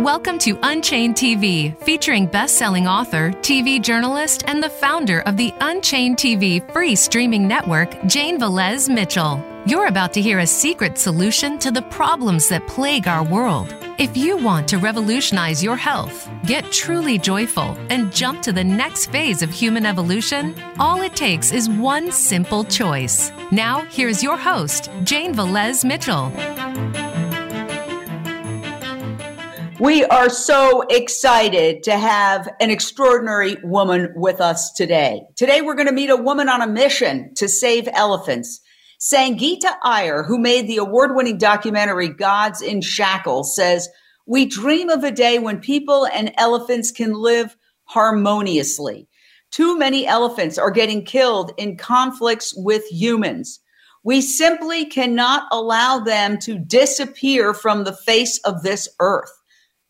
Welcome to Unchained TV, featuring best selling author, TV journalist, and the founder of the Unchained TV free streaming network, Jane Velez Mitchell. You're about to hear a secret solution to the problems that plague our world. If you want to revolutionize your health, get truly joyful, and jump to the next phase of human evolution, all it takes is one simple choice. Now, here's your host, Jane Velez Mitchell. We are so excited to have an extraordinary woman with us today. Today, we're going to meet a woman on a mission to save elephants. Sangita Iyer, who made the award winning documentary Gods in Shackles, says, We dream of a day when people and elephants can live harmoniously. Too many elephants are getting killed in conflicts with humans. We simply cannot allow them to disappear from the face of this earth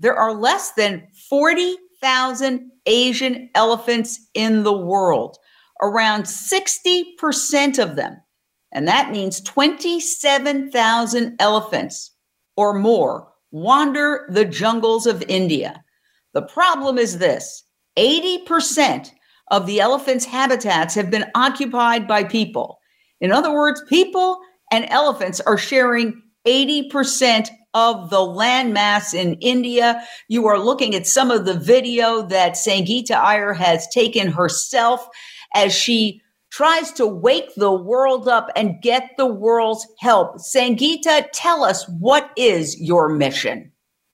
there are less than 40,000 Asian elephants in the world, around 60% of them. And that means 27,000 elephants or more wander the jungles of India. The problem is this 80% of the elephants' habitats have been occupied by people. In other words, people and elephants are sharing 80% of the landmass in India. You are looking at some of the video that Sangita Iyer has taken herself as she tries to wake the world up and get the world's help. Sangita, tell us what is your mission?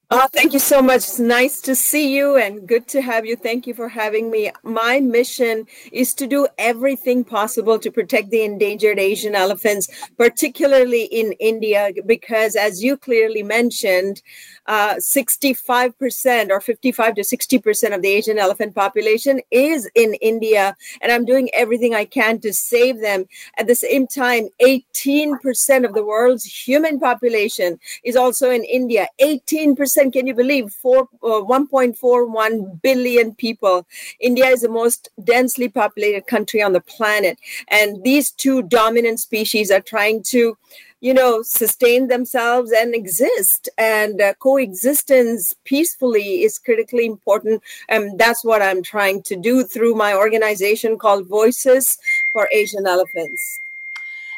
Oh, thank you so much. It's nice to see you and good to have you. Thank you for having me. My mission is to do everything possible to protect the endangered Asian elephants, particularly in India, because as you clearly mentioned, uh, 65% or 55 to 60% of the Asian elephant population is in India. And I'm doing everything I can to save them. At the same time, 18% of the world's human population is also in India. 18%, can you believe? Four, uh, 1.41 billion people. India is the most densely populated country on the planet. And these two dominant species are trying to you know, sustain themselves and exist. And uh, coexistence peacefully is critically important. And that's what I'm trying to do through my organization called Voices for Asian Elephants.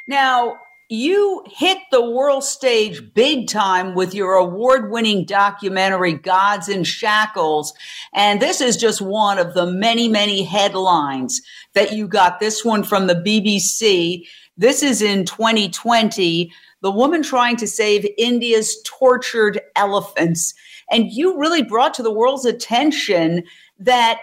Now, you hit the world stage big time with your award winning documentary, Gods in Shackles. And this is just one of the many, many headlines that you got. This one from the BBC. This is in 2020. The woman trying to save India's tortured elephants. And you really brought to the world's attention that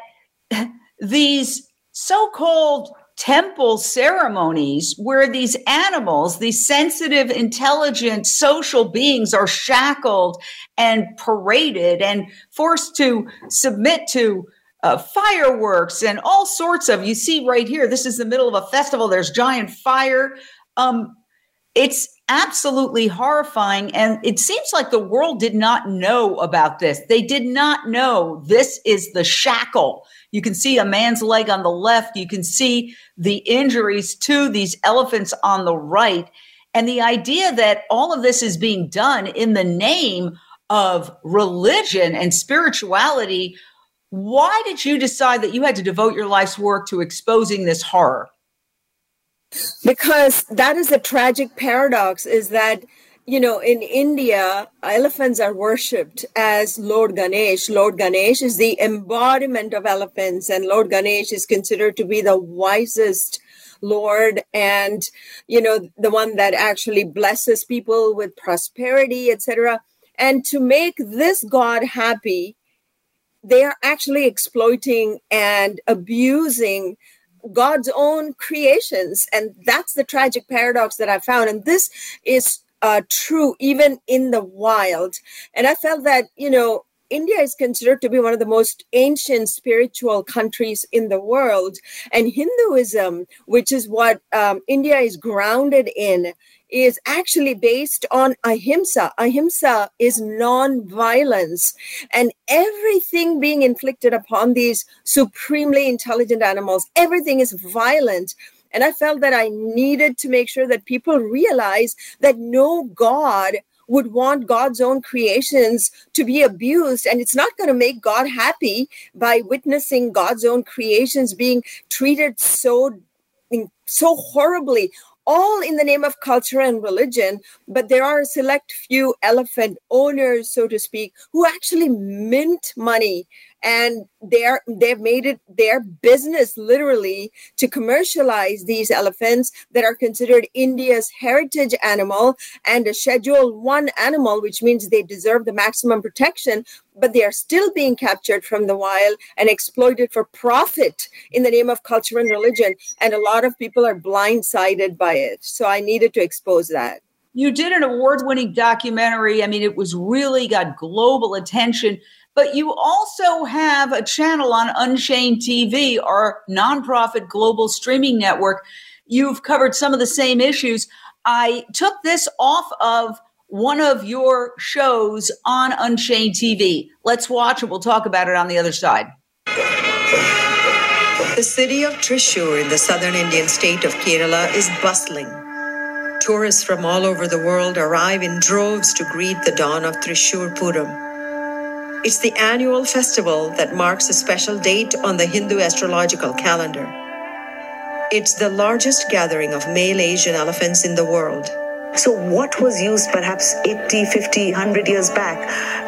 these so called temple ceremonies where these animals, these sensitive, intelligent, social beings are shackled and paraded and forced to submit to uh, fireworks and all sorts of. You see right here, this is the middle of a festival. There's giant fire. Um, it's absolutely horrifying. And it seems like the world did not know about this. They did not know this is the shackle. You can see a man's leg on the left. You can see the injuries to these elephants on the right. And the idea that all of this is being done in the name of religion and spirituality why did you decide that you had to devote your life's work to exposing this horror? Because that is the tragic paradox is that you know, in India, elephants are worshipped as Lord Ganesh. Lord Ganesh is the embodiment of elephants, and Lord Ganesh is considered to be the wisest Lord and, you know, the one that actually blesses people with prosperity, etc. And to make this God happy, they are actually exploiting and abusing God's own creations. And that's the tragic paradox that I found. And this is uh, true even in the wild. And I felt that, you know, India is considered to be one of the most ancient spiritual countries in the world. And Hinduism, which is what um, India is grounded in, is actually based on ahimsa. Ahimsa is non-violence, and everything being inflicted upon these supremely intelligent animals, everything is violent. And I felt that I needed to make sure that people realize that no God would want God's own creations to be abused. And it's not going to make God happy by witnessing God's own creations being treated so so horribly all in the name of culture and religion, but there are a select few elephant owners, so to speak, who actually mint money and they're they've made it their business literally to commercialize these elephants that are considered india's heritage animal and a schedule 1 animal which means they deserve the maximum protection but they are still being captured from the wild and exploited for profit in the name of culture and religion and a lot of people are blindsided by it so i needed to expose that you did an award winning documentary. I mean, it was really got global attention. But you also have a channel on Unchained TV, our nonprofit global streaming network. You've covered some of the same issues. I took this off of one of your shows on Unchained TV. Let's watch it. We'll talk about it on the other side. The city of Thrissur in the southern Indian state of Kerala is bustling. Tourists from all over the world arrive in droves to greet the dawn of Thrissur Pooram it's the annual festival that marks a special date on the Hindu astrological calendar. It's the largest gathering of male Asian elephants in the world. So, what was used perhaps 80, 50, 100 years back,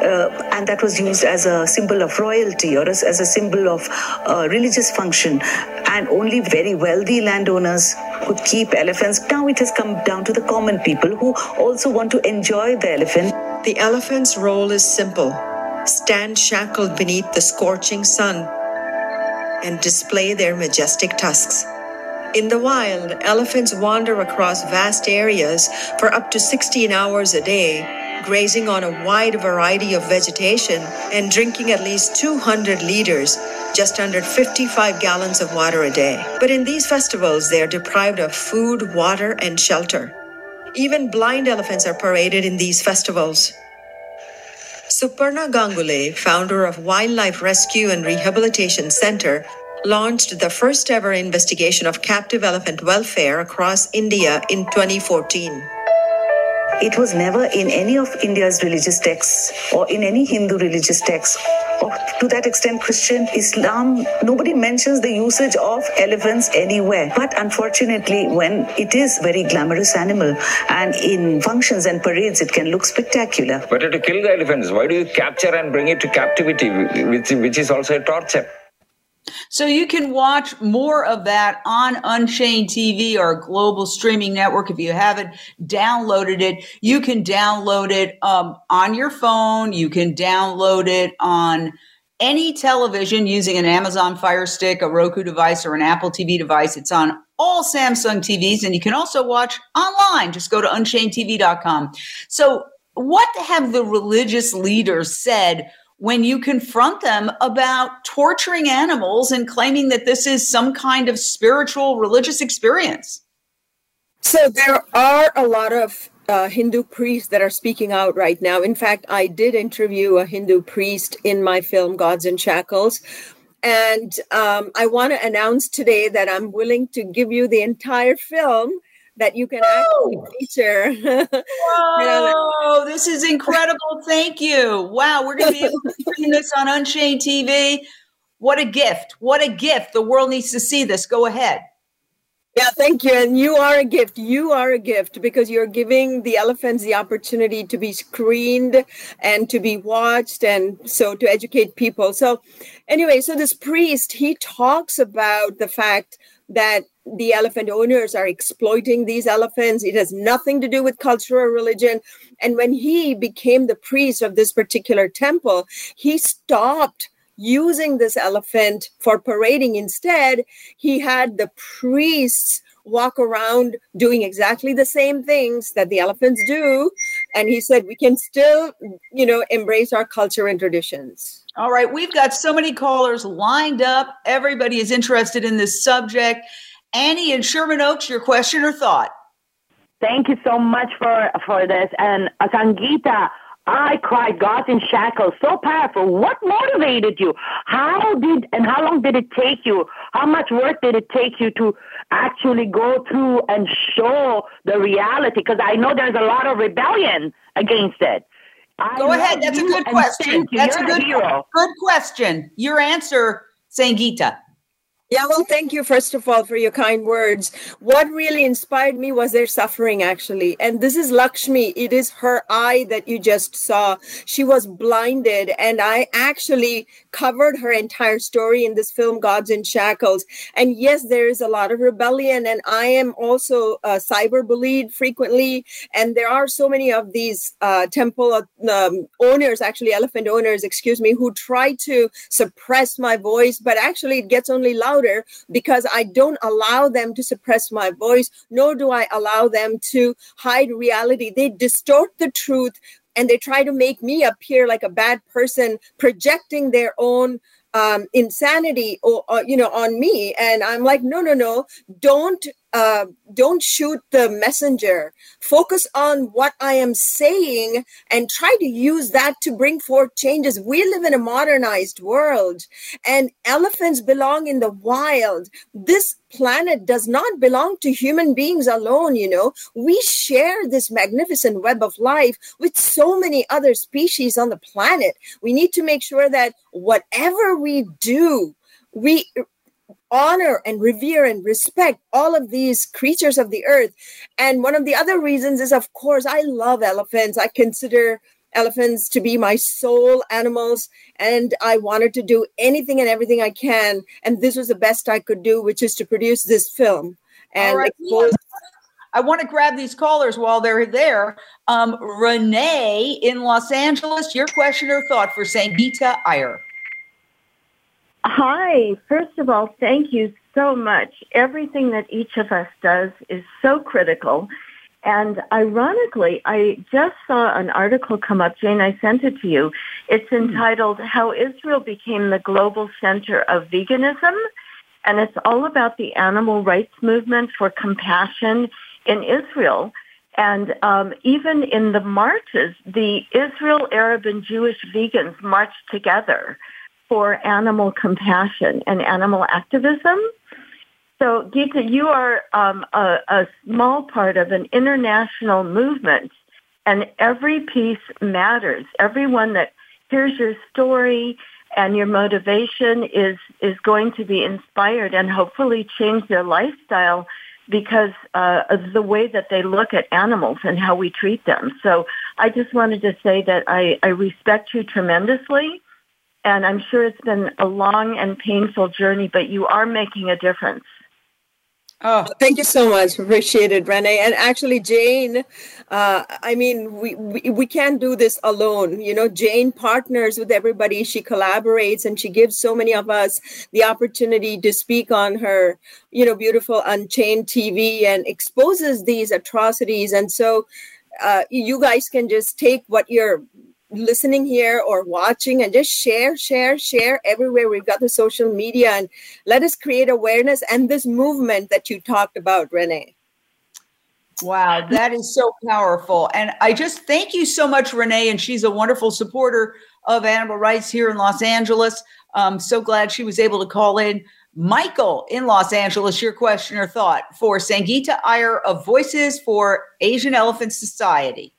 uh, and that was used as a symbol of royalty or as, as a symbol of uh, religious function, and only very wealthy landowners could keep elephants. Now it has come down to the common people who also want to enjoy the elephant. The elephant's role is simple stand shackled beneath the scorching sun and display their majestic tusks. In the wild, elephants wander across vast areas for up to 16 hours a day, grazing on a wide variety of vegetation and drinking at least 200 liters, just under 55 gallons of water a day. But in these festivals, they are deprived of food, water, and shelter. Even blind elephants are paraded in these festivals. Suparna Ganguly, founder of Wildlife Rescue and Rehabilitation Center, launched the first ever investigation of captive elephant welfare across India in 2014. It was never in any of India's religious texts or in any Hindu religious texts or to that extent Christian Islam. Nobody mentions the usage of elephants anywhere. But unfortunately, when it is very glamorous animal and in functions and parades, it can look spectacular. But to kill the elephants, why do you capture and bring it to captivity, which, which is also a torture? So you can watch more of that on Unchained TV, our global streaming network. If you haven't downloaded it, you can download it um, on your phone. You can download it on any television using an Amazon Fire Stick, a Roku device, or an Apple TV device. It's on all Samsung TVs, and you can also watch online. Just go to unchainedtv.com. So, what have the religious leaders said when you confront them about torturing animals and claiming that this is some kind of spiritual religious experience? So there are a lot of uh, Hindu priests that are speaking out right now. In fact, I did interview a Hindu priest in my film Gods in Shackles. And um, I want to announce today that I'm willing to give you the entire film that you can actually feature. Whoa, this is incredible. Thank you. Wow, we're going to be able to stream this on Unchained TV. What a gift. What a gift. The world needs to see this. Go ahead. Yeah, thank you. And you are a gift. You are a gift because you're giving the elephants the opportunity to be screened and to be watched and so to educate people. So, anyway, so this priest, he talks about the fact that the elephant owners are exploiting these elephants. It has nothing to do with culture or religion. And when he became the priest of this particular temple, he stopped using this elephant for parading. Instead, he had the priests walk around doing exactly the same things that the elephants do. And he said, we can still, you know, embrace our culture and traditions. All right. We've got so many callers lined up. Everybody is interested in this subject. Annie and Sherman Oaks, your question or thought? Thank you so much for, for this. And uh, Sangita, I cried, God in shackles, so powerful. What motivated you? How did and how long did it take you? How much work did it take you to actually go through and show the reality? Because I know there's a lot of rebellion against it. I Go ahead. That's a good question. That's You're a good, a good question. Your answer, Sangita. Yeah, well, thank you, first of all, for your kind words. What really inspired me was their suffering, actually. And this is Lakshmi. It is her eye that you just saw. She was blinded, and I actually covered her entire story in this film, Gods in Shackles. And yes, there is a lot of rebellion, and I am also uh, cyber bullied frequently. And there are so many of these uh, temple um, owners, actually, elephant owners, excuse me, who try to suppress my voice, but actually, it gets only louder because I don't allow them to suppress my voice, nor do I allow them to hide reality. They distort the truth and they try to make me appear like a bad person, projecting their own um, insanity or, or, you know on me. And i'm like no no no. Don't uh, don't shoot the messenger. Focus on what I am saying and try to use that to bring forth changes. We live in a modernized world and elephants belong in the wild. This planet does not belong to human beings alone, you know. We share this magnificent web of life with so many other species on the planet. We need to make sure that whatever we do, we honor and revere and respect all of these creatures of the earth. And one of the other reasons is, of course, I love elephants. I consider elephants to be my soul animals and i wanted to do anything and everything i can and this was the best i could do which is to produce this film and right. expose- I want to grab these callers while they're there. Um, Renee in Los Angeles, your question or thought for Sangita Iyer? Hi. First of all, thank you so much. Everything that each of us does is so critical. And ironically, I just saw an article come up. Jane, I sent it to you. It's hmm. entitled How Israel Became the Global Center of Veganism. And it's all about the animal rights movement for compassion in Israel. And um, even in the marches, the Israel, Arab, and Jewish vegans marched together for animal compassion and animal activism. So, Geeta, you are um, a, a small part of an international movement, and every piece matters. Everyone that hears your story and your motivation is is going to be inspired and hopefully change their lifestyle because uh, of the way that they look at animals and how we treat them. So I just wanted to say that I, I respect you tremendously and I'm sure it's been a long and painful journey, but you are making a difference. Oh, thank you so much. Appreciate it, Renee. And actually, Jane, uh, I mean, we, we, we can't do this alone. You know, Jane partners with everybody. She collaborates and she gives so many of us the opportunity to speak on her, you know, beautiful Unchained TV and exposes these atrocities. And so uh, you guys can just take what you're listening here or watching and just share, share, share everywhere. We've got the social media and let us create awareness and this movement that you talked about, Renee. Wow, that is so powerful. And I just thank you so much, Renee. And she's a wonderful supporter of animal rights here in Los Angeles. I'm so glad she was able to call in. Michael in Los Angeles, your question or thought for Sangita Iyer of Voices for Asian Elephant Society.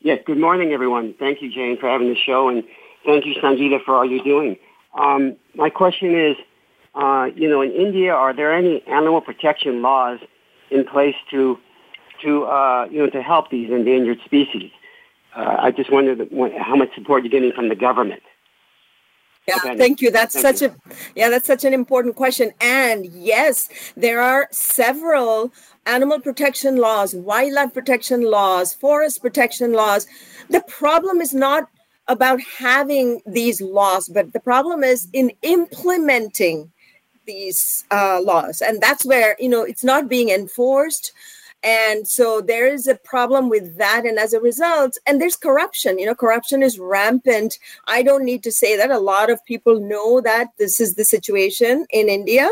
Yes, good morning, everyone. Thank you, Jane, for having the show, and thank you, Sangita, for all you're doing. Um, my question is, uh, you know, in India, are there any animal protection laws in place to, to uh, you know, to help these endangered species? Uh, I just wondered how much support you're getting from the government. Yeah, thank you. That's Thank such you. a yeah, that's such an important question. And yes, there are several animal protection laws, wildlife protection laws, forest protection laws. The problem is not about having these laws, but the problem is in implementing these uh, laws. And that's where, you know, it's not being enforced. And so there is a problem with that. And as a result, and there's corruption, you know, corruption is rampant. I don't need to say that. A lot of people know that this is the situation in India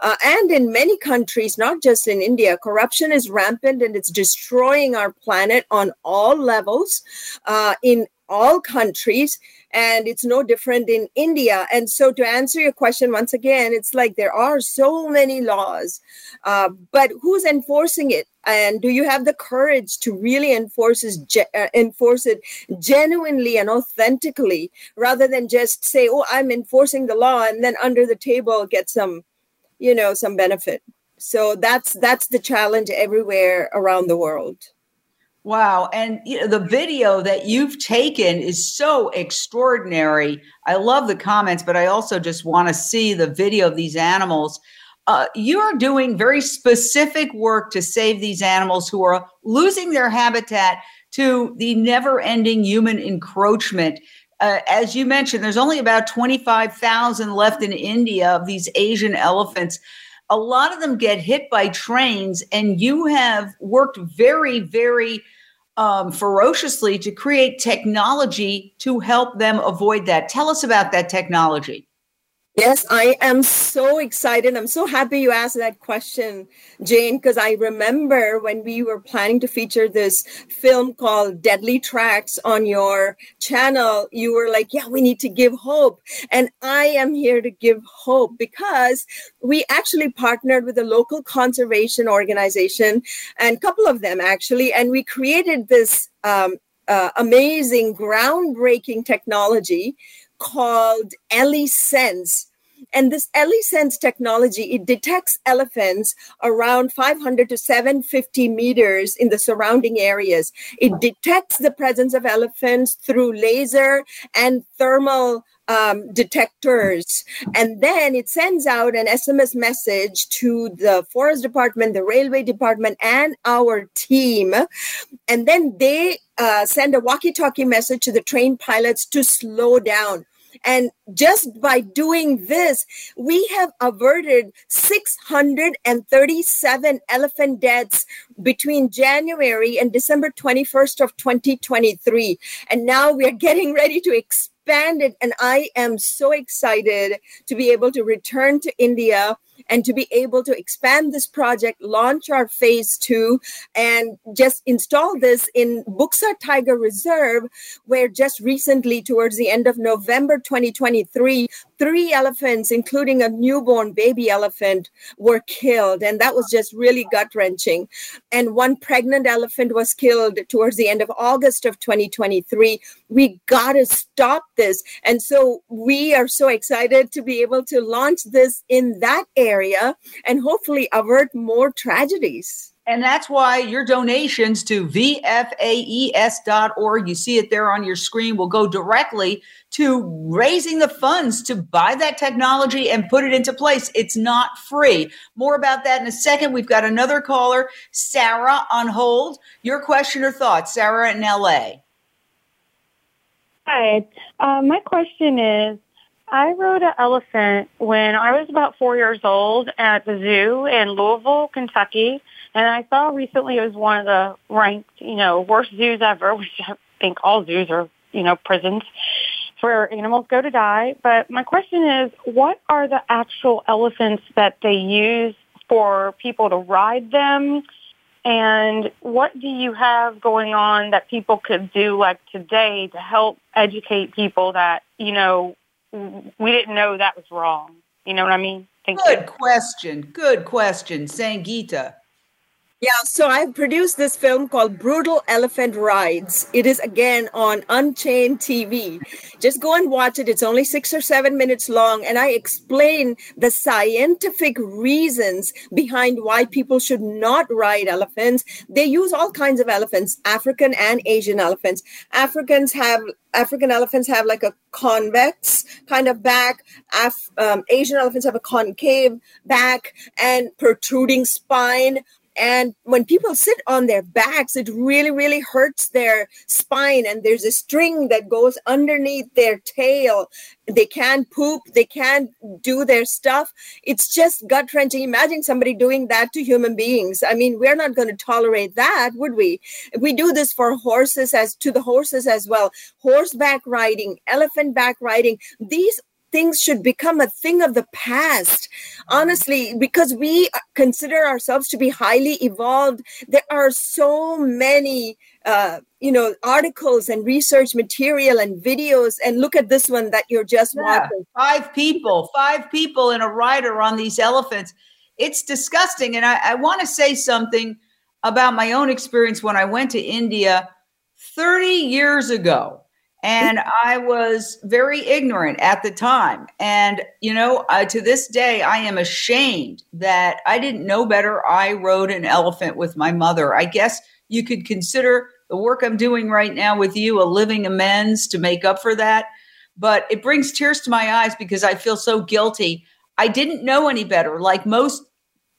uh, and in many countries, not just in India. Corruption is rampant and it's destroying our planet on all levels uh, in all countries and it's no different in India. And so, to answer your question once again, it's like there are so many laws, uh, but who's enforcing it? And do you have the courage to really enforce, it, uh, enforce it genuinely and authentically, rather than just say, "Oh, I'm enforcing the law," and then under the table get some, you know, some benefit. So that's that's the challenge everywhere around the world. Wow. And you know, the video that you've taken is so extraordinary. I love the comments, but I also just want to see the video of these animals. Uh, you're doing very specific work to save these animals who are losing their habitat to the never ending human encroachment. Uh, as you mentioned, there's only about 25,000 left in India of these Asian elephants a lot of them get hit by trains, and you have worked very, very um, ferociously to create technology to help them avoid that. Tell us about that technology. Yes, I am so excited. I'm so happy you asked that question, Jane, because I remember when we were planning to feature this film called Deadly Tracks on your channel, you were like, yeah, we need to give hope. And I am here to give hope because we actually partnered with a local conservation organization and a couple of them actually, and we created this um, uh, amazing, groundbreaking technology called EleSense. And this EleSense technology, it detects elephants around 500 to 750 meters in the surrounding areas. It detects the presence of elephants through laser and thermal um, detectors. And then it sends out an SMS message to the forest department, the railway department, and our team. And then they uh, send a walkie talkie message to the train pilots to slow down. And just by doing this, we have averted 637 elephant deaths between January and December 21st of 2023. And now we are getting ready to expand it. And I am so excited to be able to return to India and to be able to expand this project, launch our phase two, and just install this in Buxa Tiger Reserve, where just recently, towards the end of November 2023, three elephants, including a newborn baby elephant, were killed. And that was just really gut wrenching. And one pregnant elephant was killed towards the end of August of 2023. We got to stop this. And so we are so excited to be able to launch this in that area and hopefully avert more tragedies. And that's why your donations to VFAES.org, you see it there on your screen, will go directly to raising the funds to buy that technology and put it into place. It's not free. More about that in a second. We've got another caller, Sarah, on hold. Your question or thoughts, Sarah in LA. Hi. Uh, my question is I rode an elephant when I was about four years old at the zoo in Louisville, Kentucky. And I saw recently it was one of the ranked, you know, worst zoos ever, which I think all zoos are, you know, prisons where animals go to die. But my question is, what are the actual elephants that they use for people to ride them? And what do you have going on that people could do like today to help educate people that, you know, we didn't know that was wrong? You know what I mean? Thank Good you. question. Good question. Sangita. Yeah, so I've produced this film called Brutal Elephant Rides. It is again on Unchained TV. Just go and watch it. It's only six or seven minutes long, and I explain the scientific reasons behind why people should not ride elephants. They use all kinds of elephants, African and Asian elephants. Africans have African elephants have like a convex kind of back. Af- um, Asian elephants have a concave back and protruding spine and when people sit on their backs it really really hurts their spine. And there's a string that goes underneath their tail. They can't poop. They can't do their stuff. It's just gut wrenching imagine somebody doing that to human beings. I mean we're not going to tolerate that would we? We do this for horses as to the horses as well. Horseback riding elephant back riding these things should become a thing of the past. Honestly because we consider ourselves to be highly evolved there are so many uh, you know articles and research material and videos and look at this one that you're just yeah, watching. Five people five people in a rider on these elephants. It's disgusting and i, I want to say something about my own experience when i went to india 30 years ago and I was very ignorant at the time. And, you know, uh, to this day, I am ashamed that I didn't know better. I rode an elephant with my mother. I guess you could consider the work I'm doing right now with you a living amends to make up for that. But it brings tears to my eyes because I feel so guilty. I didn't know any better. Like most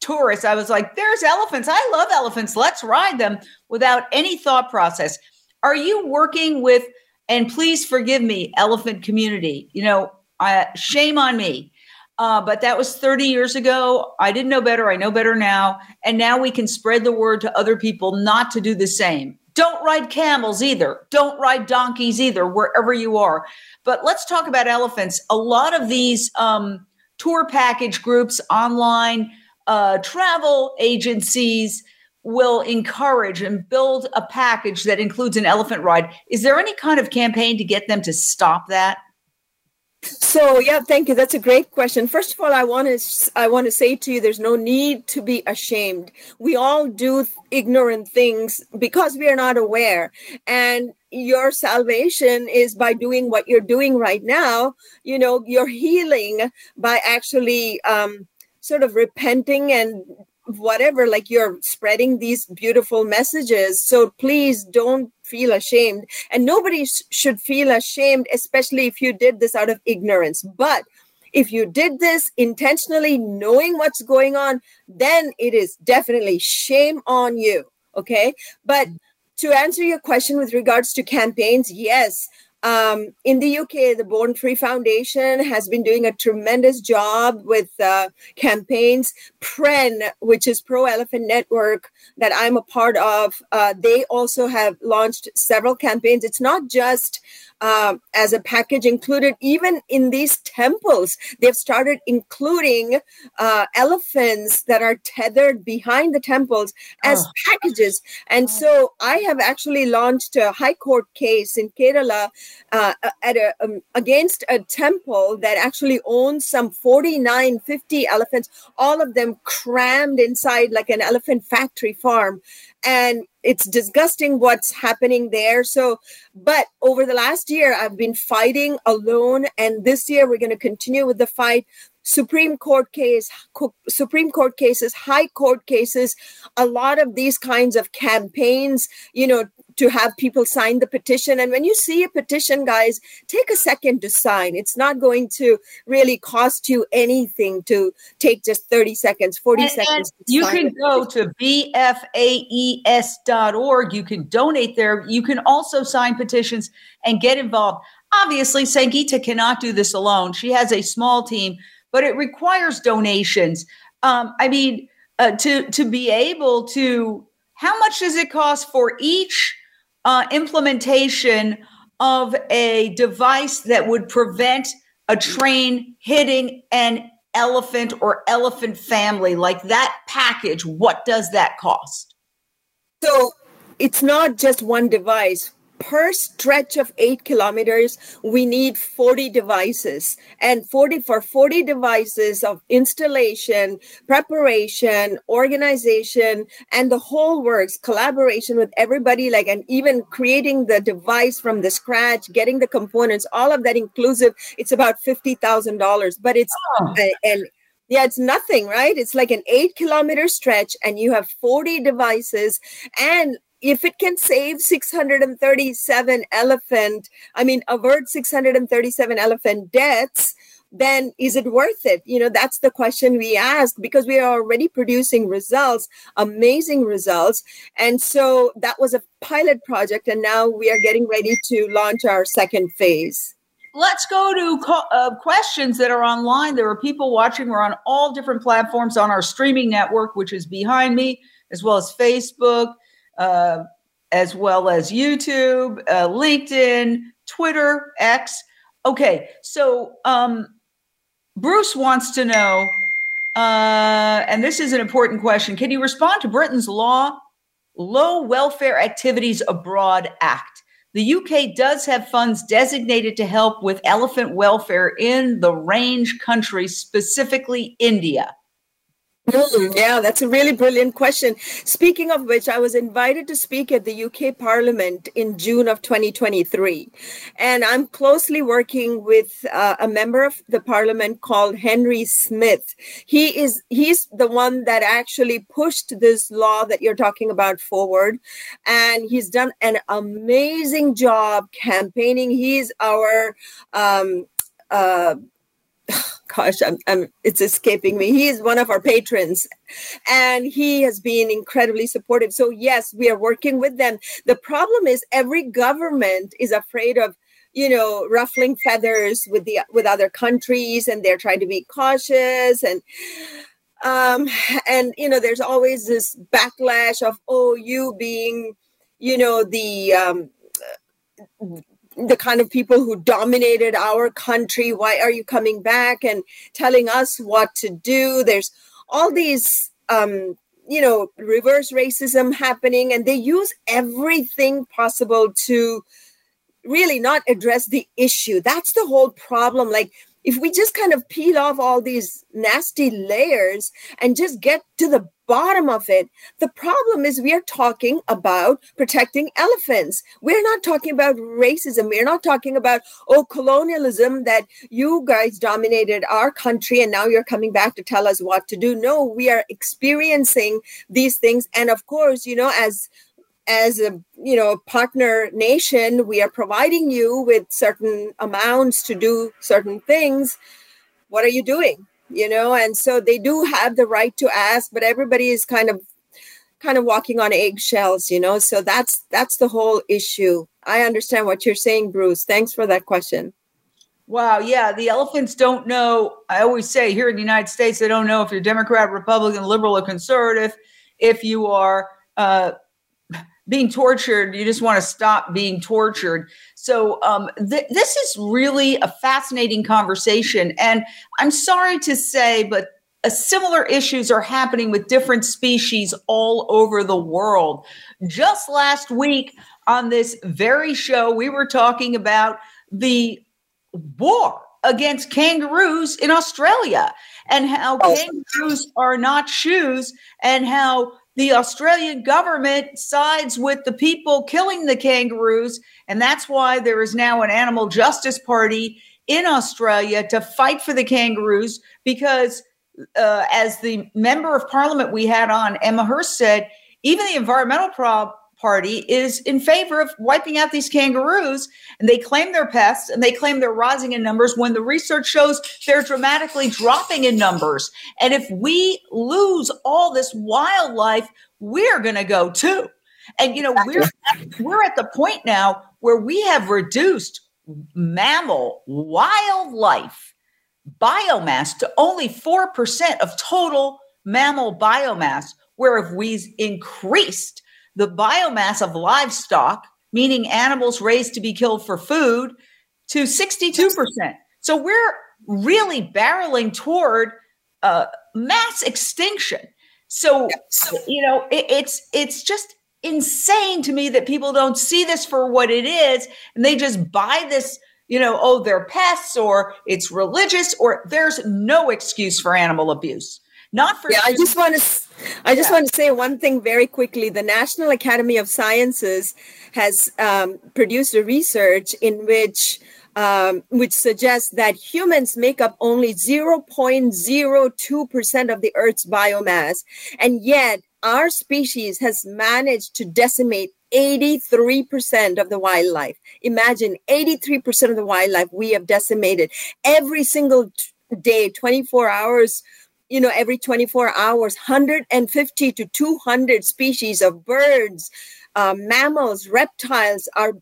tourists, I was like, there's elephants. I love elephants. Let's ride them without any thought process. Are you working with and please forgive me, elephant community. You know, shame on me. Uh, but that was 30 years ago. I didn't know better. I know better now. And now we can spread the word to other people not to do the same. Don't ride camels either. Don't ride donkeys either, wherever you are. But let's talk about elephants. A lot of these um, tour package groups, online uh, travel agencies, will encourage and build a package that includes an elephant ride. Is there any kind of campaign to get them to stop that? So yeah, thank you. That's a great question. First of all, I want to I want to say to you, there's no need to be ashamed. We all do ignorant things because we are not aware, and your salvation is by doing what you're doing right now. You know, you're healing by actually um, sort of repenting and whatever like you're spreading these beautiful messages. So please don't feel ashamed. And nobody sh- should feel ashamed especially if you did this out of ignorance. But if you did this intentionally knowing what's going on then it is definitely shame on you okay? But to answer your question with regards to campaigns yes um, in the UK, the Born Free Foundation has been doing a tremendous job with uh, campaigns. PREN, which is Pro Elephant Network, that I'm a part of, uh, they also have launched several campaigns. It's not just uh, as a package included. Even in these temples, they've started including uh, elephants that are tethered behind the temples as oh. packages. And so I have actually launched a high court case in Kerala uh, at a, um, against a temple that actually owns some 49, 50 elephants, all of them crammed inside like an elephant factory farm. And it's disgusting what's happening there. So but over the last year i've been fighting alone. And this year we're going to continue with the fight. Supreme court case supreme court cases high court cases a lot of these kinds of campaigns you know to have people sign the petition. And when you see a petition, guys, take a second to sign. It's not going to really cost you anything to take just 30 seconds, 40 and, seconds. And you can go to vfaes.org. You can donate there. You can also sign petitions and get involved. Obviously, Sangita cannot do this alone. She has a small team, but it requires donations. Um, I mean, uh, to to be able to how much does it cost for each uh, implementation of a device that would prevent a train hitting an elephant or elephant family. Like that package what does that cost? So it's not just one device per stretch of eight kilometers, we need 40 devices. And 40 for 40 devices of installation, preparation, organization, and the whole works, collaboration with everybody, like, and even creating the device from the scratch, getting the components, all of that inclusive, it's about $50,000. But it's, oh. and yeah, it's nothing, right? It's like an eight kilometer stretch, and you have 40 devices. And if it can save 637 elephant, I mean, avert 637 elephant deaths, then is it worth it? You know, that's the question we ask because we are already producing results, amazing results. And so that was a pilot project, and now we are getting ready to launch our second phase. Let's go to uh, questions that are online. There are people watching. We're on all different platforms on our streaming network, which is behind me, as well as Facebook, uh, as well as YouTube, uh, LinkedIn, Twitter, X. Okay, so um, Bruce wants to know, uh, and this is an important question can you respond to Britain's law, Low Welfare Activities Abroad Act? The UK does have funds designated to help with elephant welfare in the range countries, specifically India. Mm, yeah, that's a really brilliant question. Speaking of which, I was invited to speak at the UK Parliament in June of 2023. And I'm closely working with uh, a member of the Parliament called Henry Smith. He is he's the one that actually pushed this law that you're talking about forward. And he's done an amazing job campaigning. He's our um, uh, gosh, I'm, I'm, it's escaping me. He is one of our patrons and he has been incredibly supportive. So, yes, we are working with them. The problem is every government is afraid of you know ruffling feathers with the with other countries and they're trying to be cautious and um and you know there's always this backlash of oh you being you know the um the kind of people who dominated our country. Why are you coming back and telling us what to do? There's all these, um, you know, reverse racism happening, and they use everything possible to really not address the issue. That's the whole problem. Like, if we just kind of peel off all these nasty layers and just get to the bottom of it, the problem is we are talking about protecting elephants. We're not talking about racism. We're not talking about, oh, colonialism that you guys dominated our country and now you're coming back to tell us what to do. No, we are experiencing these things. And of course, you know, as as a you know partner nation we are providing you with certain amounts to do certain things. What are you doing? You know and so they do have the right to ask but everybody is kind of kind of walking on eggshells you know? So that's that's the whole issue. I understand what you're saying bruce. Thanks for that question. Wow yeah the elephants don't know. I always say here in the united states they don't know if you're democrat republican liberal or conservative if you are uh, being tortured you just want to stop being tortured so um, th- this is really a fascinating conversation and i'm sorry to say but uh, similar issues are happening with different species all over the world just last week on this very show we were talking about the war against kangaroos in australia and how oh. kangaroos are not shoes and how the Australian government sides with the people killing the kangaroos. And that's why there is now an animal justice party in Australia to fight for the kangaroos because, uh, as the member of parliament we had on, Emma Hurst said, even the environmental pro- Party is in favor of wiping out these kangaroos. And they claim they're pests and they claim they're rising in numbers when the research shows they're dramatically dropping in numbers. And if we lose all this wildlife, we're going to go too. And, you know, we're, we're at the point now where we have reduced mammal wildlife biomass to only 4% of total mammal biomass, where if we've increased the biomass of livestock, meaning animals raised to be killed for food, to 62%. So we're really barreling toward uh, mass extinction. So, you know, it, it's it's just insane to me that people don't see this for what it is and they just buy this you know oh they're pests or it's religious or there's no excuse for animal abuse not for yeah i just want to i just yeah. want to say one thing very quickly the national academy of sciences has um, produced a research in which um, which suggests that humans make up only 0.02% of the earth's biomass and yet our species has managed to decimate 83% of the wildlife. Imagine 83% of the wildlife we have decimated every single day, 24 hours you know, every 24 hours, 150 to 200 species of birds, uh, mammals, reptiles are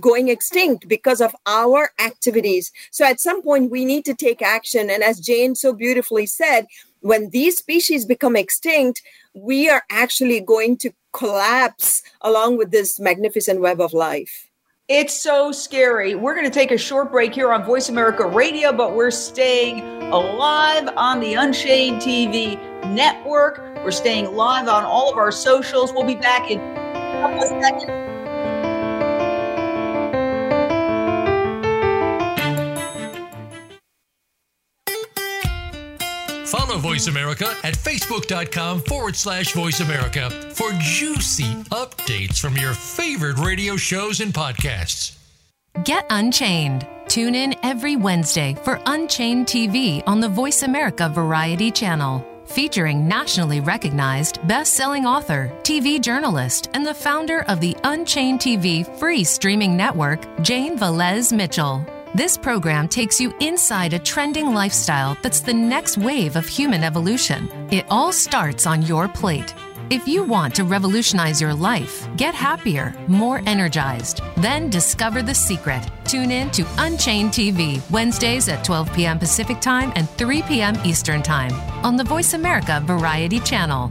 going extinct because of our activities. So at some point, we need to take action. And as Jane so beautifully said, when these species become extinct, we are actually going to collapse along with this magnificent web of life. It's so scary. We're going to take a short break here on Voice America Radio, but we're staying alive on the Unchained TV network. We're staying live on all of our socials. We'll be back in a couple of seconds. Follow Voice America at facebook.com forward slash voice America for juicy updates from your favorite radio shows and podcasts. Get Unchained. Tune in every Wednesday for Unchained TV on the Voice America Variety Channel. Featuring nationally recognized best selling author, TV journalist, and the founder of the Unchained TV free streaming network, Jane Velez Mitchell. This program takes you inside a trending lifestyle that's the next wave of human evolution. It all starts on your plate. If you want to revolutionize your life, get happier, more energized, then discover the secret. Tune in to Unchained TV Wednesdays at 12 p.m. Pacific Time and 3 p.m. Eastern Time on the Voice America Variety Channel.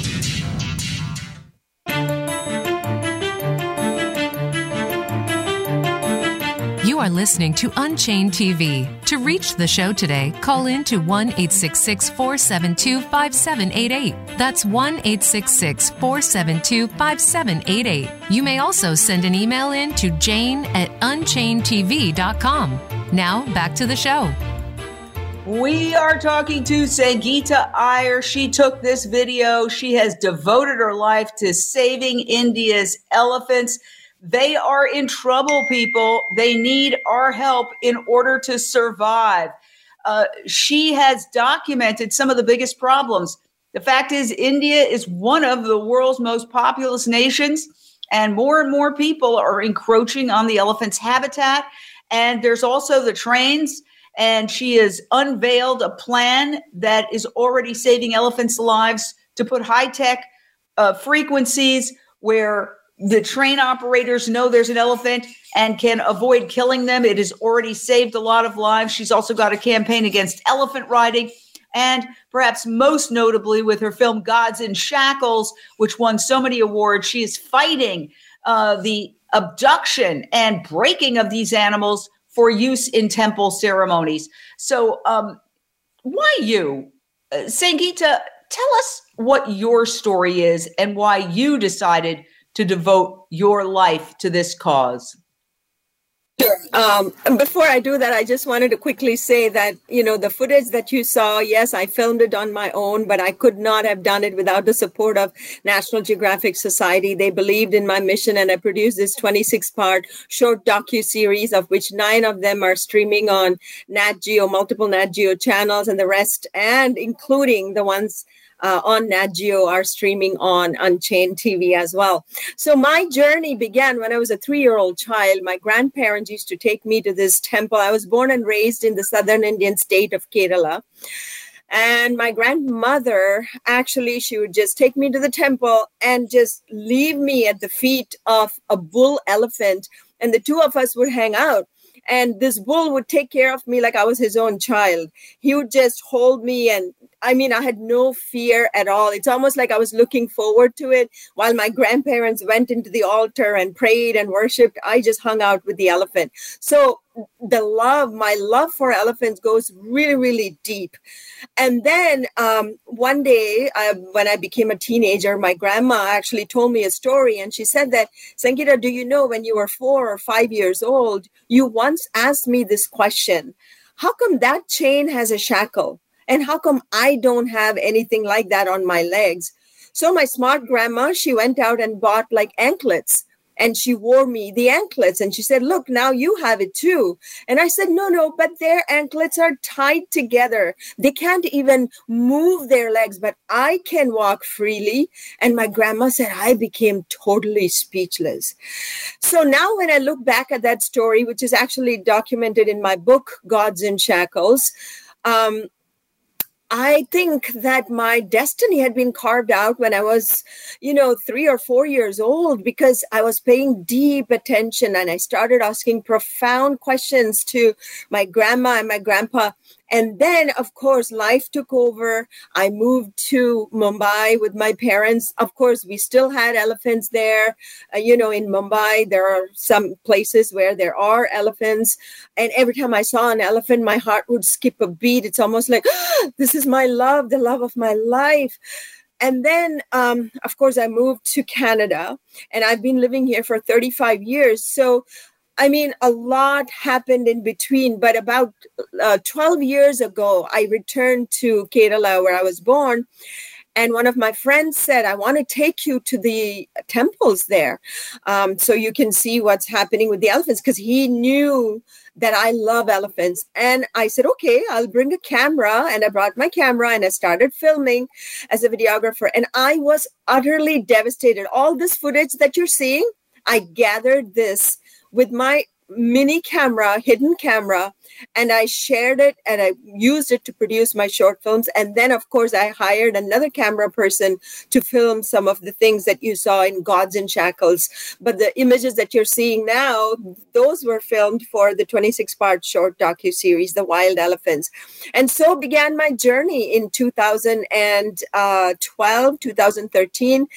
are listening to Unchained TV. To reach the show today, call in to 1 866 472 5788. That's 1 866 472 5788. You may also send an email in to jane at unchainedtv.com. Now, back to the show. We are talking to Sangita Iyer. She took this video. She has devoted her life to saving India's elephants. They are in trouble, people. They need our help in order to survive. Uh, she has documented some of the biggest problems. The fact is, India is one of the world's most populous nations, and more and more people are encroaching on the elephant's habitat. And there's also the trains. And she has unveiled a plan that is already saving elephants' lives to put high tech uh, frequencies where the train operators know there's an elephant and can avoid killing them. It has already saved a lot of lives. She's also got a campaign against elephant riding. And perhaps most notably with her film Gods in Shackles, which won so many awards, she is fighting uh, the abduction and breaking of these animals for use in temple ceremonies. So, um, why you? Uh, Sangita, tell us what your story is and why you decided to devote your life to this cause? Sure. Um, before I do that, I just wanted to quickly say that, you know, the footage that you saw, yes, I filmed it on my own, but I could not have done it without the support of National Geographic Society. They believed in my mission and I produced this 26 part short docu-series of which nine of them are streaming on Nat Geo, multiple Nat Geo channels and the rest, and including the ones uh, on Nat Geo are streaming on Unchained TV as well. So my journey began when I was a three-year-old child. My grandparents used to take me to this temple. I was born and raised in the southern Indian state of Kerala. And my grandmother actually, she would just take me to the temple and just leave me at the feet of a bull elephant. And the two of us would hang out and this bull would take care of me like I was his own child. He would just hold me and I mean, I had no fear at all. It's almost like I was looking forward to it while my grandparents went into the altar and prayed and worshiped. I just hung out with the elephant. So the love, my love for elephants goes really, really deep. And then um, one day, uh, when I became a teenager, my grandma actually told me a story, and she said that, Sangita, do you know when you were four or five years old, you once asked me this question How come that chain has a shackle? And how come I don't have anything like that on my legs? So my smart grandma, she went out and bought like anklets and she wore me the anklets and she said look now you have it too. And i said no no but their anklets are tied together. They can't even move their legs but i can walk freely. And my grandma said i became totally speechless. So now when i look back at that story which is actually documented in my book gods in shackles um, I think that my destiny had been carved out when I was, you know, three or four years old because I was paying deep attention and I started asking profound questions to my grandma and my grandpa and then, of course, life took over. I moved to Mumbai with my parents. Of course, we still had elephants there. Uh, you know, in Mumbai, there are some places where there are elephants. And every time I saw an elephant, my heart would skip a beat. It's almost like, oh, this is my love, the love of my life. And then, um, of course, I moved to Canada and I've been living here for 35 years. So I mean, a lot happened in between, but about uh, 12 years ago, I returned to Kerala where I was born. And one of my friends said, I want to take you to the temples there um, so you can see what's happening with the elephants because he knew that I love elephants. And I said, okay, I'll bring a camera. And I brought my camera and I started filming as a videographer. And I was utterly devastated. All this footage that you're seeing, I gathered this with my mini camera, hidden camera, and I shared it and I used it to produce my short films. And then, of course, I hired another camera person to film some of the things that you saw in Gods in Shackles. But the images that you're seeing now, those were filmed for the 26 part short docu series, The Wild Elephants. And so began my journey in 2012, 2013.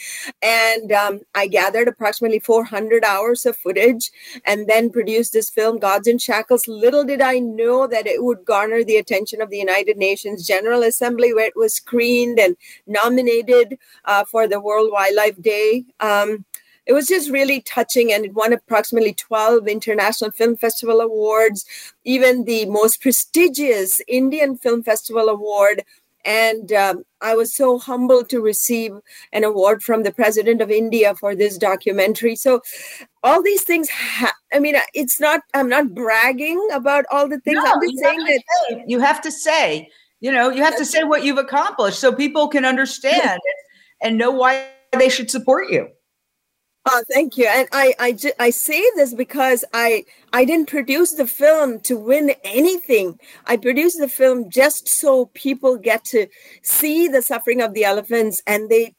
And um, I gathered approximately 400 hours of footage and then produced this film, Gods in Shackles. Little did I know that it would garner the attention of the United Nations General Assembly, where it was screened and nominated uh, for the World Wildlife Day. Um, it was just really touching and it won approximately 12 international film festival awards even the most prestigious indian film festival award and um, I was so humbled to receive an award from the president of India for this documentary. So, all these things, ha- I mean, it's not, I'm not bragging about all the things. No, I'm just saying that say, you have to say, you know, you have to say what you've accomplished so people can understand and know why they should support you. Oh, thank you. And I, I, I say this because I, I didn't produce the film to win anything. I produced the film just so people get to see the suffering of the elephants and they,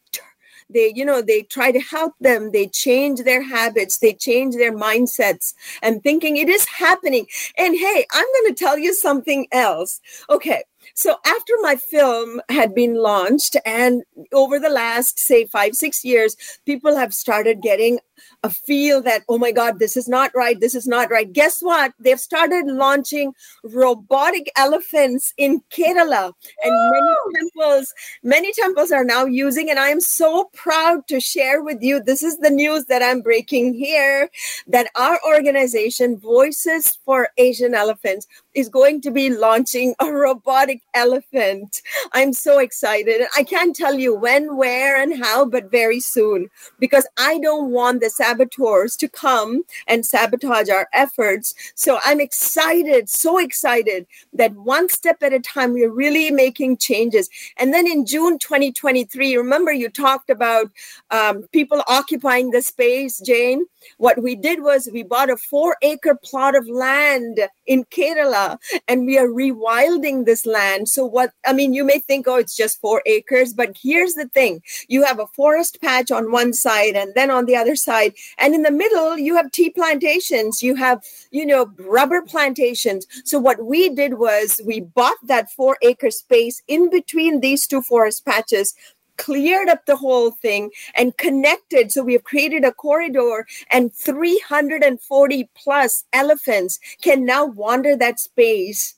they, you know, they try to help them. They change their habits. They change their mindsets and thinking it is happening. And hey, I'm going to tell you something else. Okay. So after my film had been launched, and over the last, say, five, six years, people have started getting a feel that, oh my God, this is not right. This is not right. Guess what? They've started launching robotic elephants in Kerala. And many temples, many temples are now using, and I am so proud to share with you. This is the news that I'm breaking here that our organization, Voices for Asian Elephants, is going to be launching a robotic elephant. I'm so excited. I can't tell you when, where, and how, but very soon because I don't want the saboteurs to come and sabotage our efforts. So I'm excited, so excited that one step at a time, we're really making changes. And then in June 2023, remember you talked about um, people occupying the space, Jane? What we did was we bought a four acre plot of land in Kerala and we are rewilding this land. So, what I mean, you may think, oh, it's just four acres, but here's the thing you have a forest patch on one side and then on the other side. And in the middle, you have tea plantations, you have, you know, rubber plantations. So, what we did was we bought that four acre space in between these two forest patches cleared up the whole thing and connected. So we have created a corridor, and 340 plus elephants can now wander that space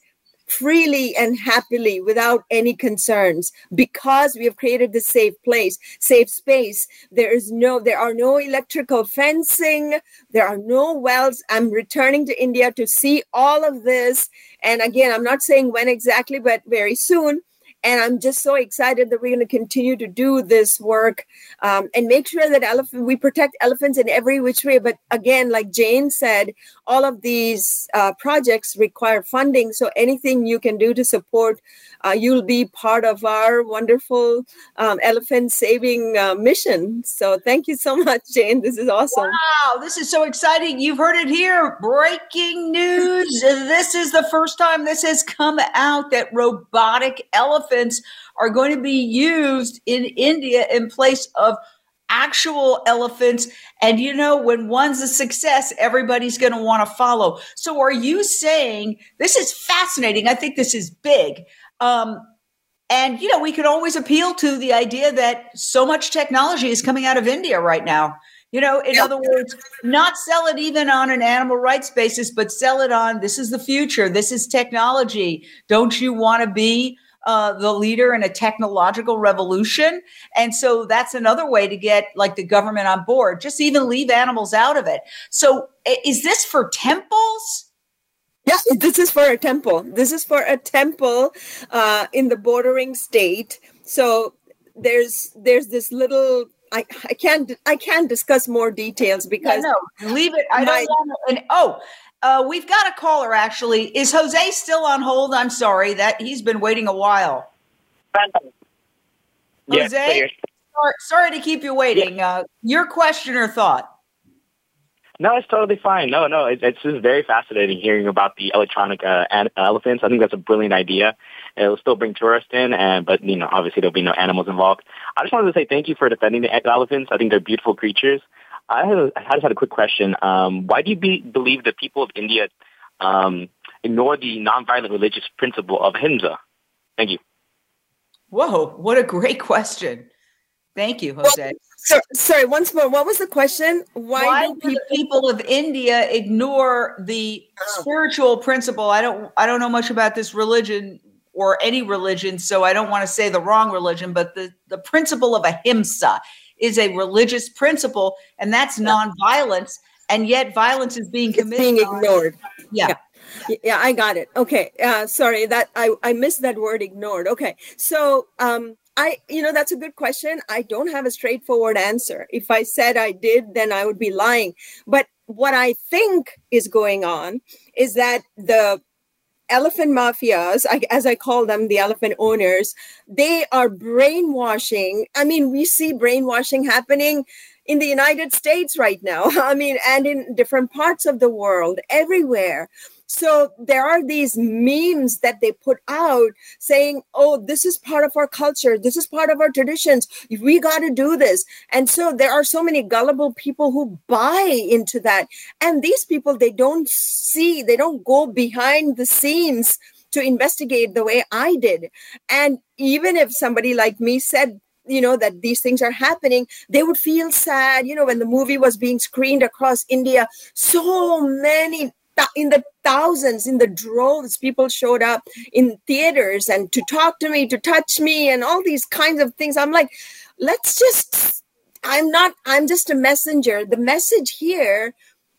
freely and happily without any concerns. Because we have created this safe place safe space there is no there are no electrical fencing there are no wells. I'm returning to india to see all of this. And again i'm not saying when exactly but very soon and I'm just so excited that we're going to continue to do this work um, and make sure that elephant we protect elephants in every which way. But again, like Jane said, all of these uh, projects require funding. So anything you can do to support, uh, you'll be part of our wonderful um, elephant saving uh, mission. So thank you so much, Jane. This is awesome. Wow, this is so exciting. You've heard it here. Breaking news. this is the first time this has come out that robotic elephants elephants are going to be used in India in place of actual elephants. And you know, when one's a success, everybody's going to want to follow. So, are you saying this is fascinating? I think this is big. Um, and you know, we can always appeal to the idea that so much technology is coming out of India right now. You know, in other words, not sell it even on an animal rights basis, but sell it on this is the future, this is technology. Don't you want to be uh, the leader in a technological revolution. And so that's another way to get like the government on board, just even leave animals out of it. So is this for temples? Yeah, this is for a temple. This is for a temple uh, in the bordering state. So there's there's this little I, I can't I can't discuss more details because no, no leave it. I my, don't want to. oh, uh, we've got a caller actually. Is Jose still on hold? I'm sorry that he's been waiting a while. Yes, Jose, sorry, sorry, to keep you waiting. Uh, your question or thought? No, it's totally fine. No, no, it, it's just very fascinating hearing about the electronic uh, elephants. I think that's a brilliant idea. It'll still bring tourists in, and but you know, obviously there'll be no animals involved. I just wanted to say thank you for defending the elephants. I think they're beautiful creatures. I, have a, I just had a quick question. Um, why do you be, believe the people of India um, ignore the nonviolent religious principle of ahimsa? Thank you. Whoa, what a great question. Thank you, Jose. So, sorry, once more. What was the question? Why, Why do people-, people of India ignore the oh. spiritual principle? I don't I don't know much about this religion or any religion, so I don't want to say the wrong religion, but the, the principle of ahimsa is a religious principle, and that's nonviolence. And yet, violence is being committed. It's being ignored. Yeah. yeah. yeah. I got it. Okay. Uh, sorry that I, I missed that word ignored. Okay. So, um, I, you know, that's a good question. I don't have a straightforward answer. If I said I did, then I would be lying. But what I think is going on is that the elephant mafias, as I call them, the elephant owners, they are brainwashing. I mean, we see brainwashing happening in the United States right now. I mean, and in different parts of the world, everywhere. So there are these memes that they put out saying, oh, this is part of our culture. This is part of our traditions. We got to do this. And so there are so many gullible people who buy into that. And these people, they don't see, they don't go behind the scenes to investigate the way I did. And even if somebody like me said, you know that these things are happening they would feel sad you know when the movie was being screened across india so many in the thousands, in the droves, people showed up in theaters and to talk to me, to touch me, and all these kinds of things. I'm like, let's just, I'm not, I'm just a messenger. The message here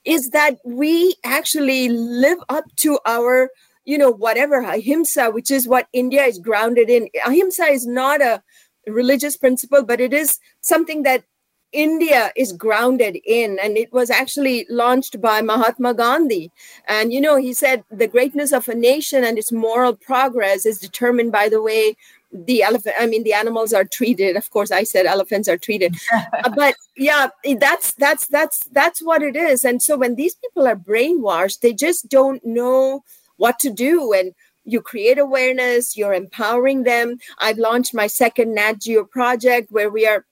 is that we actually live up to our you know, whatever ahimsa, which is what India is grounded in. Ahimsa is not a religious principle, but it is something that India is grounded in, and it was actually launched by Mahatma Gandhi. And, you know, he said the greatness of a nation and its moral progress is determined by the way the elephant i mean the animals are treated. Of course i said elephants are treated. Uh, but yeah that's that's that's that's what it is. And so when these people are brainwashed they just don't know what to do. And you create awareness you're empowering them. I've launched my second nat geo project where we are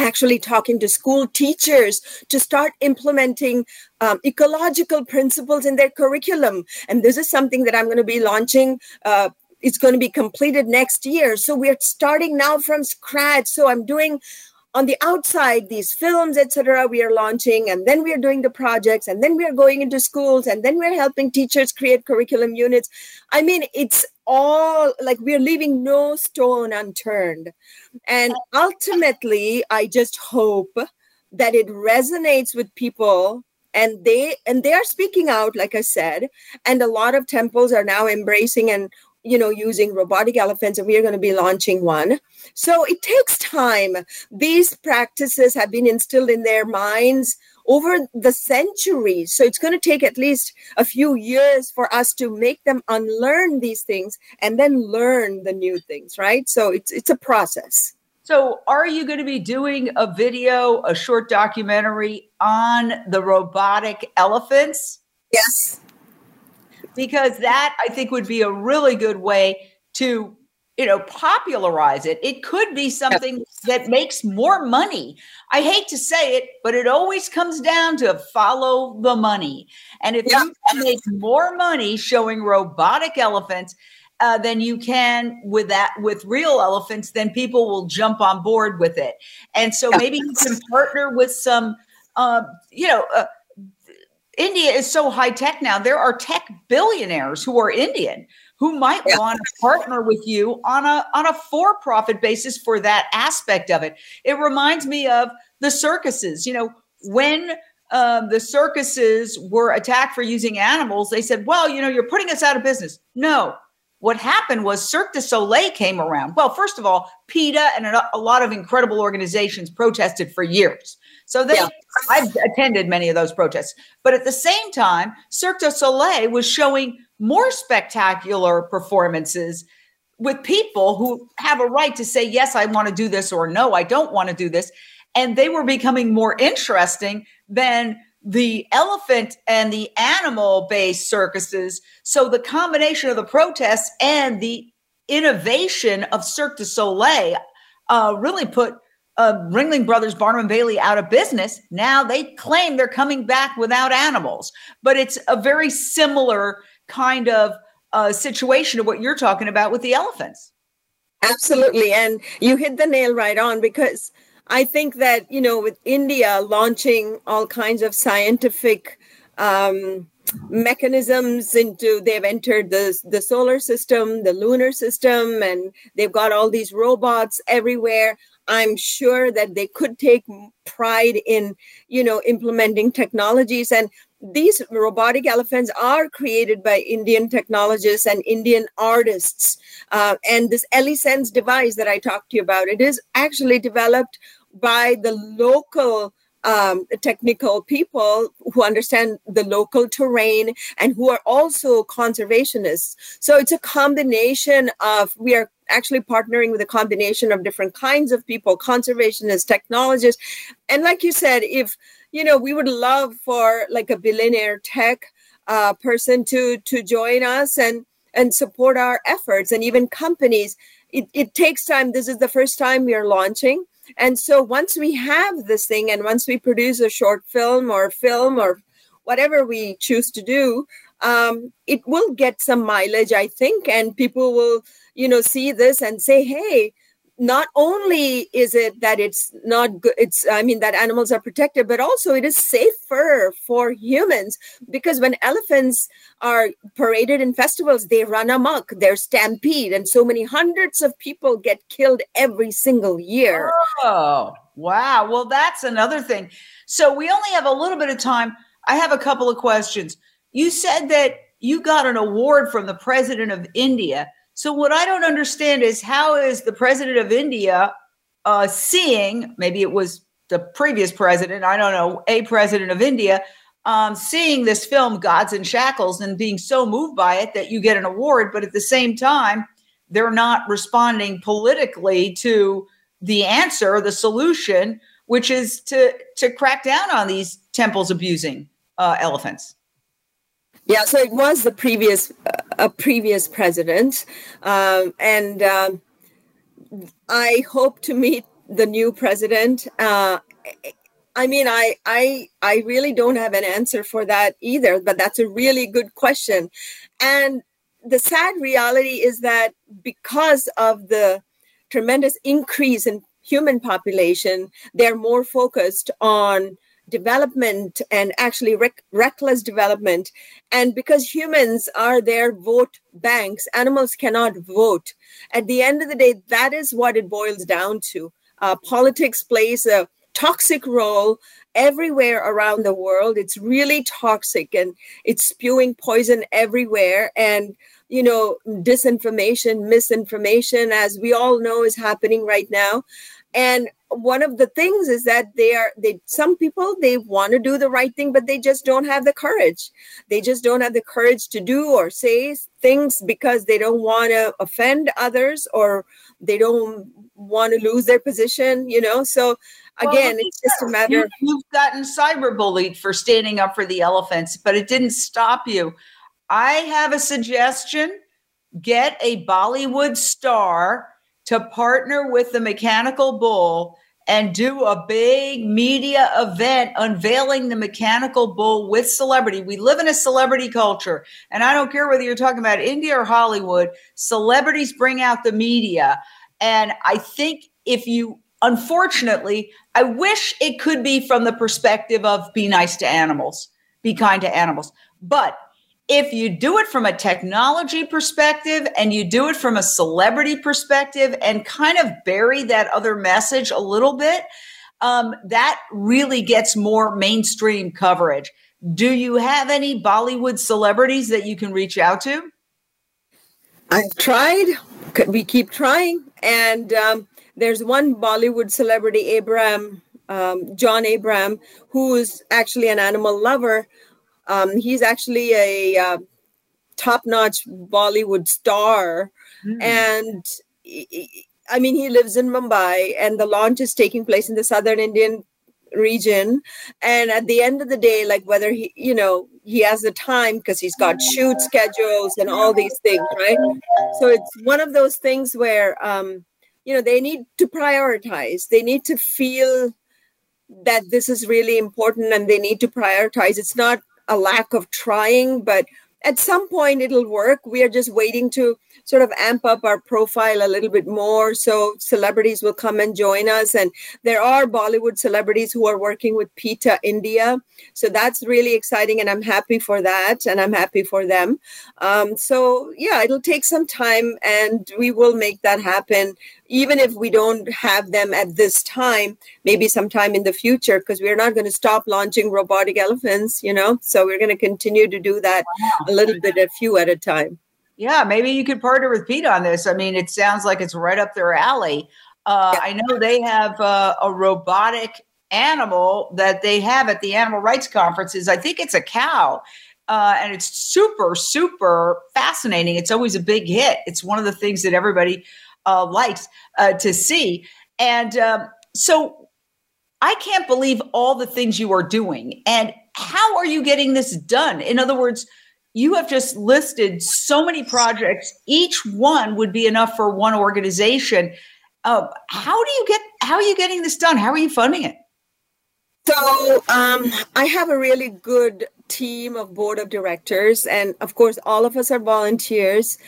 actually talking to school teachers to start implementing um, ecological principles in their curriculum. And this is something that I'm going to be launching. Uh, it's going to be completed next year. So we're starting now from scratch. So I'm doing on the outside these films etc we are launching and then we are doing the projects and then we are going into schools and then we're helping teachers create curriculum units. I mean it's all like we're leaving no stone unturned. And ultimately i just hope that it resonates with people and they and they are speaking out like i said and a lot of temples are now embracing and you know using robotic elephants and we are going to be launching one. So it takes time. These practices have been instilled in their minds over the centuries. So it's going to take at least a few years for us to make them unlearn these things and then learn the new things right? So it's it's a process. So are you going to be doing a video a short documentary on the robotic elephants? Yes because that I think would be a really good way to you know popularize it. It could be something that makes more money. I hate to say it but it always comes down to follow the money. And if yeah. you can make more money showing robotic elephants uh, than you can with that with real elephants then people will jump on board with it. And so maybe you can partner with some uh, you know uh, India is so high tech now. There are tech billionaires who are Indian who might yeah. want to partner with you on a on a for-profit basis for that aspect of it. It reminds me of the circuses. You know, when um, the circuses were attacked for using animals, they said, "Well, you know, you're putting us out of business." No, what happened was Cirque du Soleil came around. Well, first of all, PETA and a, lot of incredible organizations protested for years. So they, yeah. I've attended many of those protests. But at the same time, Cirque du Soleil was showing more spectacular performances with people who have a right to say, yes, I want to do this, or no, I don't want to do this. And they were becoming more interesting than the elephant and the animal based circuses. So the combination of the protests and the innovation of Cirque du Soleil uh, really put uh, Ringling Brothers, Barnum and Bailey out of business. Now they claim they're coming back without animals, but it's a very similar kind of uh, situation to what you're talking about with the elephants. Absolutely. And you hit the nail right on because I think that, you know, with India launching all kinds of scientific um, mechanisms into they've entered the the solar system the lunar system and they've got all these robots everywhere i'm sure that they could take pride in you know implementing technologies and these robotic elephants are created by indian technologists and indian artists uh, and this EleSense device that i talked to you about it is actually developed by the local um, technical people who understand the local terrain and who are also conservationists. So it's a combination of, we are actually partnering with a combination of different kinds of people, conservationists, technologists. And like you said, if, you know, we would love for like a billionaire tech uh, person to, to join us and, and support our efforts and even companies. It, it takes time. This is the first time we are launching and so once we have this thing and once we produce a short film or film or whatever we choose to do, um, it will get some mileage, I think, and people will, you know, see this and say, hey, not only is it that it's not good it's i mean that animals are protected but also it is safer for humans because when elephants are paraded in festivals they run amok they're stampede and so many hundreds of people get killed every single year. Oh wow. Well that's another thing. So we only have a little bit of time. I have a couple of questions. You said that you got an award from the president of India. So what I don't understand is how is the president of India uh, seeing? Maybe it was the previous president. I don't know a president of India um, seeing this film Gods and Shackles and being so moved by it that you get an award, but at the same time they're not responding politically to the answer, the solution, which is to to crack down on these temples abusing uh, elephants. Yeah, so it was the previous uh, a previous president, um, and um, I hope to meet the new president. Uh, I mean, I I I really don't have an answer for that either, but that's a really good question. And the sad reality is that because of the tremendous increase in human population, they're more focused on development and actually rec- reckless development. And because humans are their vote banks, animals cannot vote. At the end of the day, that is what it boils down to. Uh, politics plays a toxic role everywhere around the world. It's really toxic and it's spewing poison everywhere. And, you know, disinformation, misinformation, as we all know, is happening right now. And one of the things is that they are they some people they want to do the right thing but they just don't have the courage they just don't have the courage to do or say things because they don't want to offend others or they don't want to lose their position you know so again, well, it's just a matter. You, you've gotten cyberbullied for standing up for the elephants, but it didn't stop you. I have a suggestion: get a Bollywood star to partner with the Mechanical Bull and do a big media event unveiling the mechanical bull with celebrity. We live in a celebrity culture, and I don't care whether you're talking about India or Hollywood, celebrities bring out the media. And I think if you unfortunately, I wish it could be from the perspective of be nice to animals, be kind to animals. But if you do it from a technology perspective and you do it from a celebrity perspective and kind of bury that other message a little bit, um, that really gets more mainstream coverage. Do you have any Bollywood celebrities that you can reach out to? I've tried. We keep trying. And um, there's one Bollywood celebrity, Abraham, um, John Abraham, who's actually an animal lover. Um, he's actually a uh, top-notch Bollywood star, mm. and I mean he lives in Mumbai, and the launch is taking place in the southern Indian region. And at the end of the day, like whether he, you know, he has the time because he's got shoot schedules and all these things, right? So it's one of those things where um, you know they need to prioritize they need to feel that this is really important and they need to prioritize it's not a lack of trying but at some point it'll work. We are just waiting to sort of amp up our profile a little bit more so celebrities will come and join us. And there are bollywood celebrities who are working with PETA India so that's really exciting and i'm happy for that and i'm happy for them. Um, so yeah it'll take some time and we will make that happen even if we don't have them at this time maybe sometime in the future because we're not going to stop launching robotic elephants you know so we're going to continue to do that a little bit a few at a time yeah, maybe you could partner with PETA on this. I mean, it sounds like it's right up their alley. Uh, I know they have uh, a robotic animal that they have at the animal rights conferences. I think it's a cow. Uh, and it's super, super fascinating. It's always a big hit. It's one of the things that everybody uh, likes uh, to see. And um, so I can't believe all the things you are doing. And how are you getting this done? In other words, you have just listed so many projects. Each one would be enough for one organization. Uh, how do you get? How are you getting this done? How are you funding it? So um, I have a really good team of board of directors, and of course, all of us are volunteers.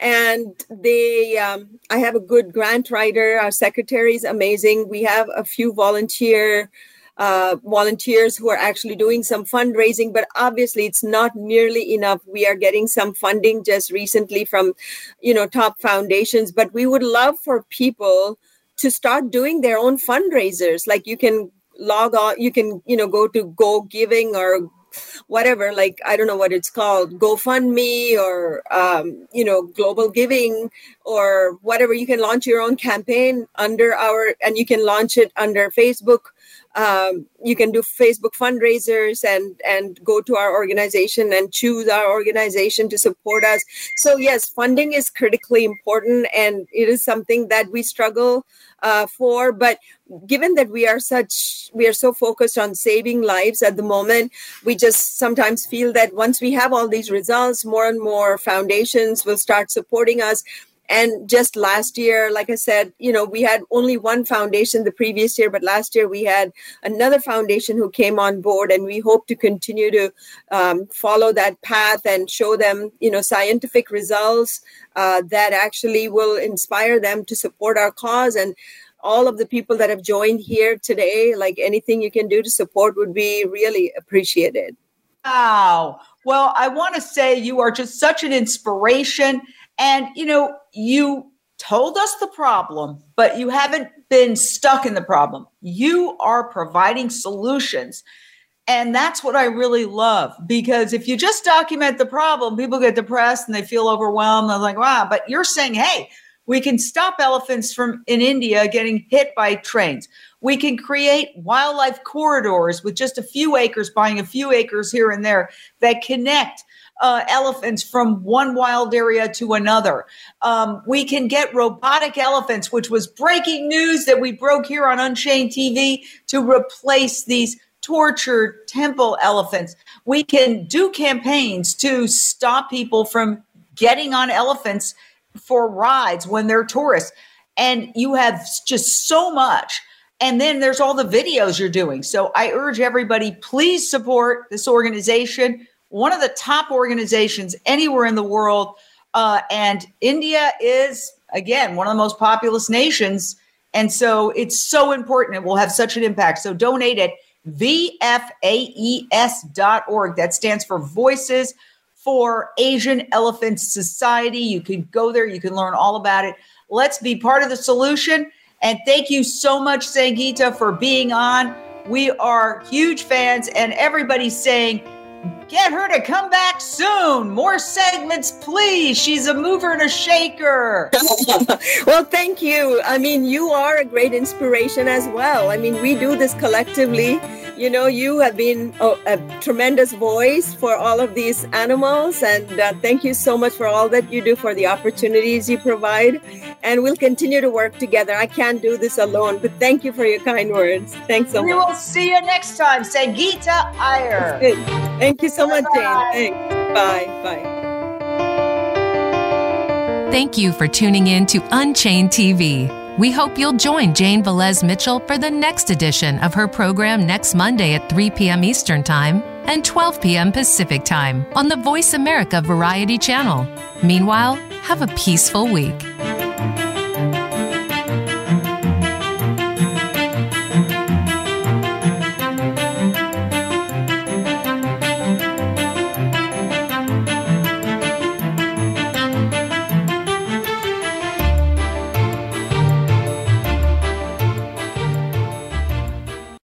And they, um, I have a good grant writer. Our secretary is amazing. We have a few volunteer uh, volunteers who are actually doing some fundraising, but obviously it's not nearly enough. We are getting some funding just recently from, you know, top foundations, but we would love for people to start doing their own fundraisers. Like you can log on, you can, you know, go to Go Giving or whatever, like I don't know what it's called, GoFundMe or um, you know Global Giving or whatever. You can launch your own campaign under our, and you can launch it under Facebook um, you can do facebook fundraisers and and go to our organization and choose our organization to support us so yes funding is critically important and it is something that we struggle uh, for but given that we are such we are so focused on saving lives at the moment we just sometimes feel that once we have all these results more and more foundations will start supporting us and just last year, like I said, you know, we had only one foundation the previous year, but last year we had another foundation who came on board, and we hope to continue to um, follow that path and show them, you know, scientific results uh, that actually will inspire them to support our cause. And all of the people that have joined here today, like anything you can do to support would be really appreciated. Wow. Well, I want to say you are just such an inspiration and, you know, you told us the problem, but you haven't been stuck in the problem. You are providing solutions. And that's what I really love because if you just document the problem, people get depressed and they feel overwhelmed. They're like, wow, but you're saying, hey, we can stop elephants from in India getting hit by trains. We can create wildlife corridors with just a few acres, buying a few acres here and there that connect uh, elephants from one wild area to another. Um, we can get robotic elephants, which was breaking news that we broke here on Unchained TV, to replace these tortured temple elephants. We can do campaigns to stop people from getting on elephants for rides when they're tourists. And you have just so much. And then there's all the videos you're doing. So I urge everybody, please support this organization one of the top organizations anywhere in the world. Uh, and India is, again, one of the most populous nations. And so it's so important. It will have such an impact. So donate at VFAES.org. That stands for Voices for Asian Elephant Society. You can go there, you can learn all about it. Let's be part of the solution. And thank you so much, Sangita, for being on. We are huge fans, and everybody's saying, Get her to come back soon. More segments, please. She's a mover and a shaker. well, thank you. I mean, you are a great inspiration as well. I mean, we do this collectively. You know, you have been a, a tremendous voice for all of these animals. And uh, thank you so much for all that you do for the opportunities you provide. And we'll continue to work together. I can't do this alone, but thank you for your kind words. Thanks so we much. We will see you next time. Sangita Iyer. Thank you so much, Jane. Thanks. Bye. Bye. Thank you for tuning in to Unchained TV. We hope you'll join Jane Velez Mitchell for the next edition of her program next Monday at 3 p.m. Eastern Time and 12 p.m. Pacific Time on the Voice America Variety Channel. Meanwhile, have a peaceful week.